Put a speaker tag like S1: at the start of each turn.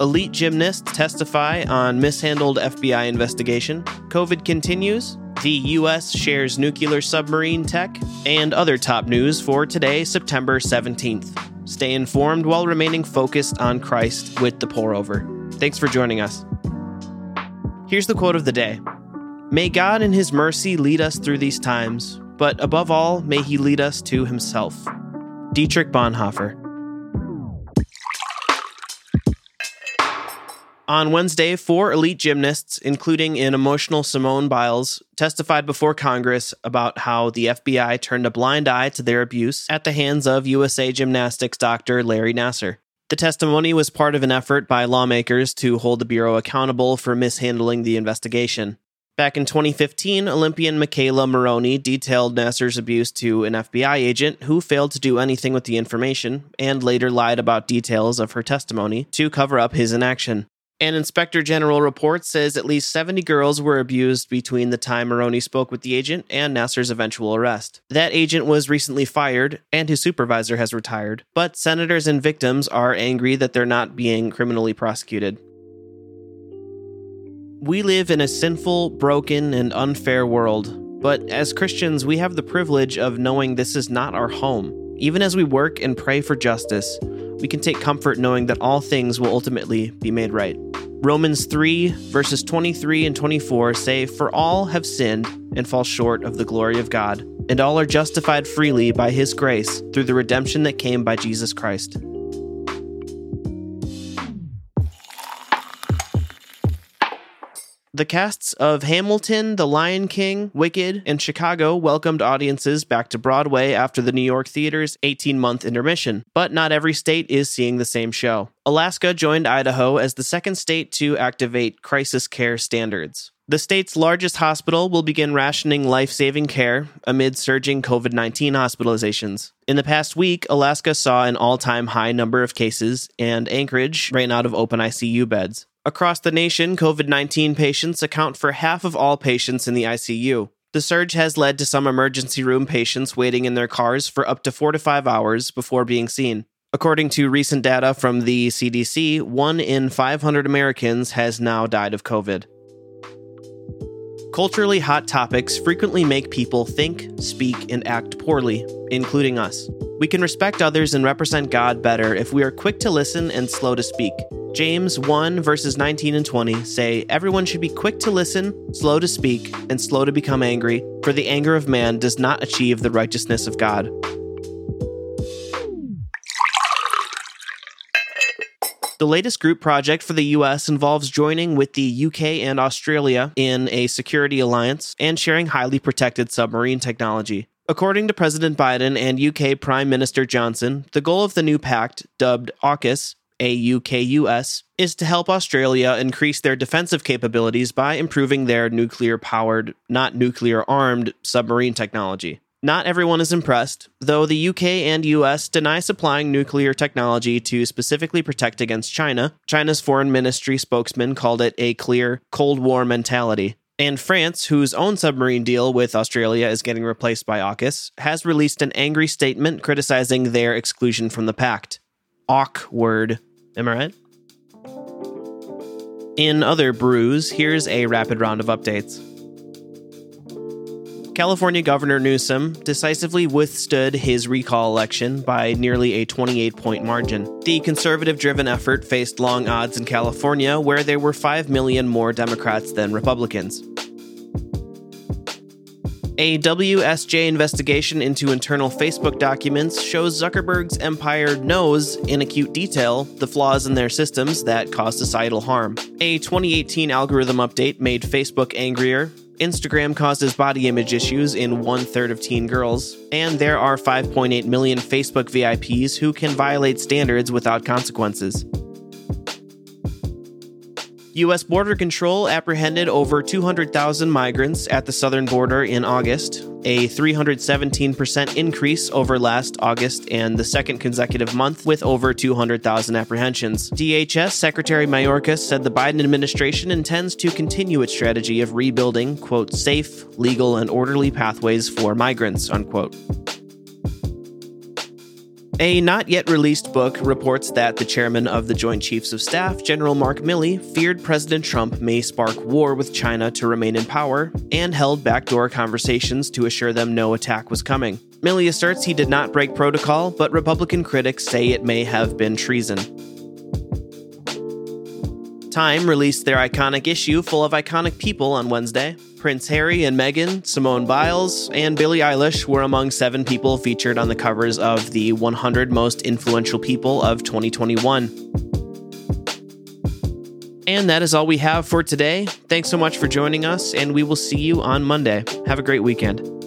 S1: Elite gymnasts testify on mishandled FBI investigation. COVID continues. The U.S. shares nuclear submarine tech and other top news for today, September 17th. Stay informed while remaining focused on Christ with the pour over. Thanks for joining us. Here's the quote of the day May God in His mercy lead us through these times, but above all, may He lead us to Himself. Dietrich Bonhoeffer. On Wednesday, four elite gymnasts, including an emotional Simone Biles, testified before Congress about how the FBI turned a blind eye to their abuse at the hands of USA Gymnastics doctor Larry Nassar. The testimony was part of an effort by lawmakers to hold the Bureau accountable for mishandling the investigation. Back in 2015, Olympian McKayla Maroney detailed Nassar's abuse to an FBI agent who failed to do anything with the information and later lied about details of her testimony to cover up his inaction. An inspector general report says at least 70 girls were abused between the time Maroney spoke with the agent and Nassar's eventual arrest. That agent was recently fired, and his supervisor has retired, but senators and victims are angry that they're not being criminally prosecuted. We live in a sinful, broken, and unfair world, but as Christians, we have the privilege of knowing this is not our home. Even as we work and pray for justice, we can take comfort knowing that all things will ultimately be made right. Romans 3, verses 23 and 24 say, For all have sinned and fall short of the glory of God, and all are justified freely by His grace through the redemption that came by Jesus Christ. The casts of Hamilton, The Lion King, Wicked, and Chicago welcomed audiences back to Broadway after the New York theater's 18 month intermission, but not every state is seeing the same show. Alaska joined Idaho as the second state to activate crisis care standards. The state's largest hospital will begin rationing life saving care amid surging COVID 19 hospitalizations. In the past week, Alaska saw an all time high number of cases, and Anchorage ran out of open ICU beds. Across the nation, COVID 19 patients account for half of all patients in the ICU. The surge has led to some emergency room patients waiting in their cars for up to four to five hours before being seen. According to recent data from the CDC, one in 500 Americans has now died of COVID. Culturally hot topics frequently make people think, speak, and act poorly, including us. We can respect others and represent God better if we are quick to listen and slow to speak. James 1 verses 19 and 20 say, Everyone should be quick to listen, slow to speak, and slow to become angry, for the anger of man does not achieve the righteousness of God. The latest group project for the US involves joining with the UK and Australia in a security alliance and sharing highly protected submarine technology. According to President Biden and UK Prime Minister Johnson, the goal of the new pact, dubbed AUKUS, AUKUS, is to help Australia increase their defensive capabilities by improving their nuclear powered, not nuclear armed, submarine technology. Not everyone is impressed, though the UK and US deny supplying nuclear technology to specifically protect against China. China's foreign ministry spokesman called it a clear Cold War mentality. And France, whose own submarine deal with Australia is getting replaced by AUKUS, has released an angry statement criticizing their exclusion from the pact. Awkward. Am I right? In other brews, here's a rapid round of updates. California Governor Newsom decisively withstood his recall election by nearly a 28 point margin. The conservative driven effort faced long odds in California, where there were 5 million more Democrats than Republicans. A WSJ investigation into internal Facebook documents shows Zuckerberg's empire knows, in acute detail, the flaws in their systems that cause societal harm. A 2018 algorithm update made Facebook angrier. Instagram causes body image issues in one third of teen girls, and there are 5.8 million Facebook VIPs who can violate standards without consequences. U.S. Border Control apprehended over 200,000 migrants at the southern border in August, a 317% increase over last August and the second consecutive month with over 200,000 apprehensions. DHS Secretary Mayorkas said the Biden administration intends to continue its strategy of rebuilding, quote, safe, legal, and orderly pathways for migrants, unquote. A not yet released book reports that the chairman of the Joint Chiefs of Staff, General Mark Milley, feared President Trump may spark war with China to remain in power and held backdoor conversations to assure them no attack was coming. Milley asserts he did not break protocol, but Republican critics say it may have been treason. Time released their iconic issue full of iconic people on Wednesday. Prince Harry and Meghan, Simone Biles, and Billie Eilish were among seven people featured on the covers of the 100 Most Influential People of 2021. And that is all we have for today. Thanks so much for joining us, and we will see you on Monday. Have a great weekend.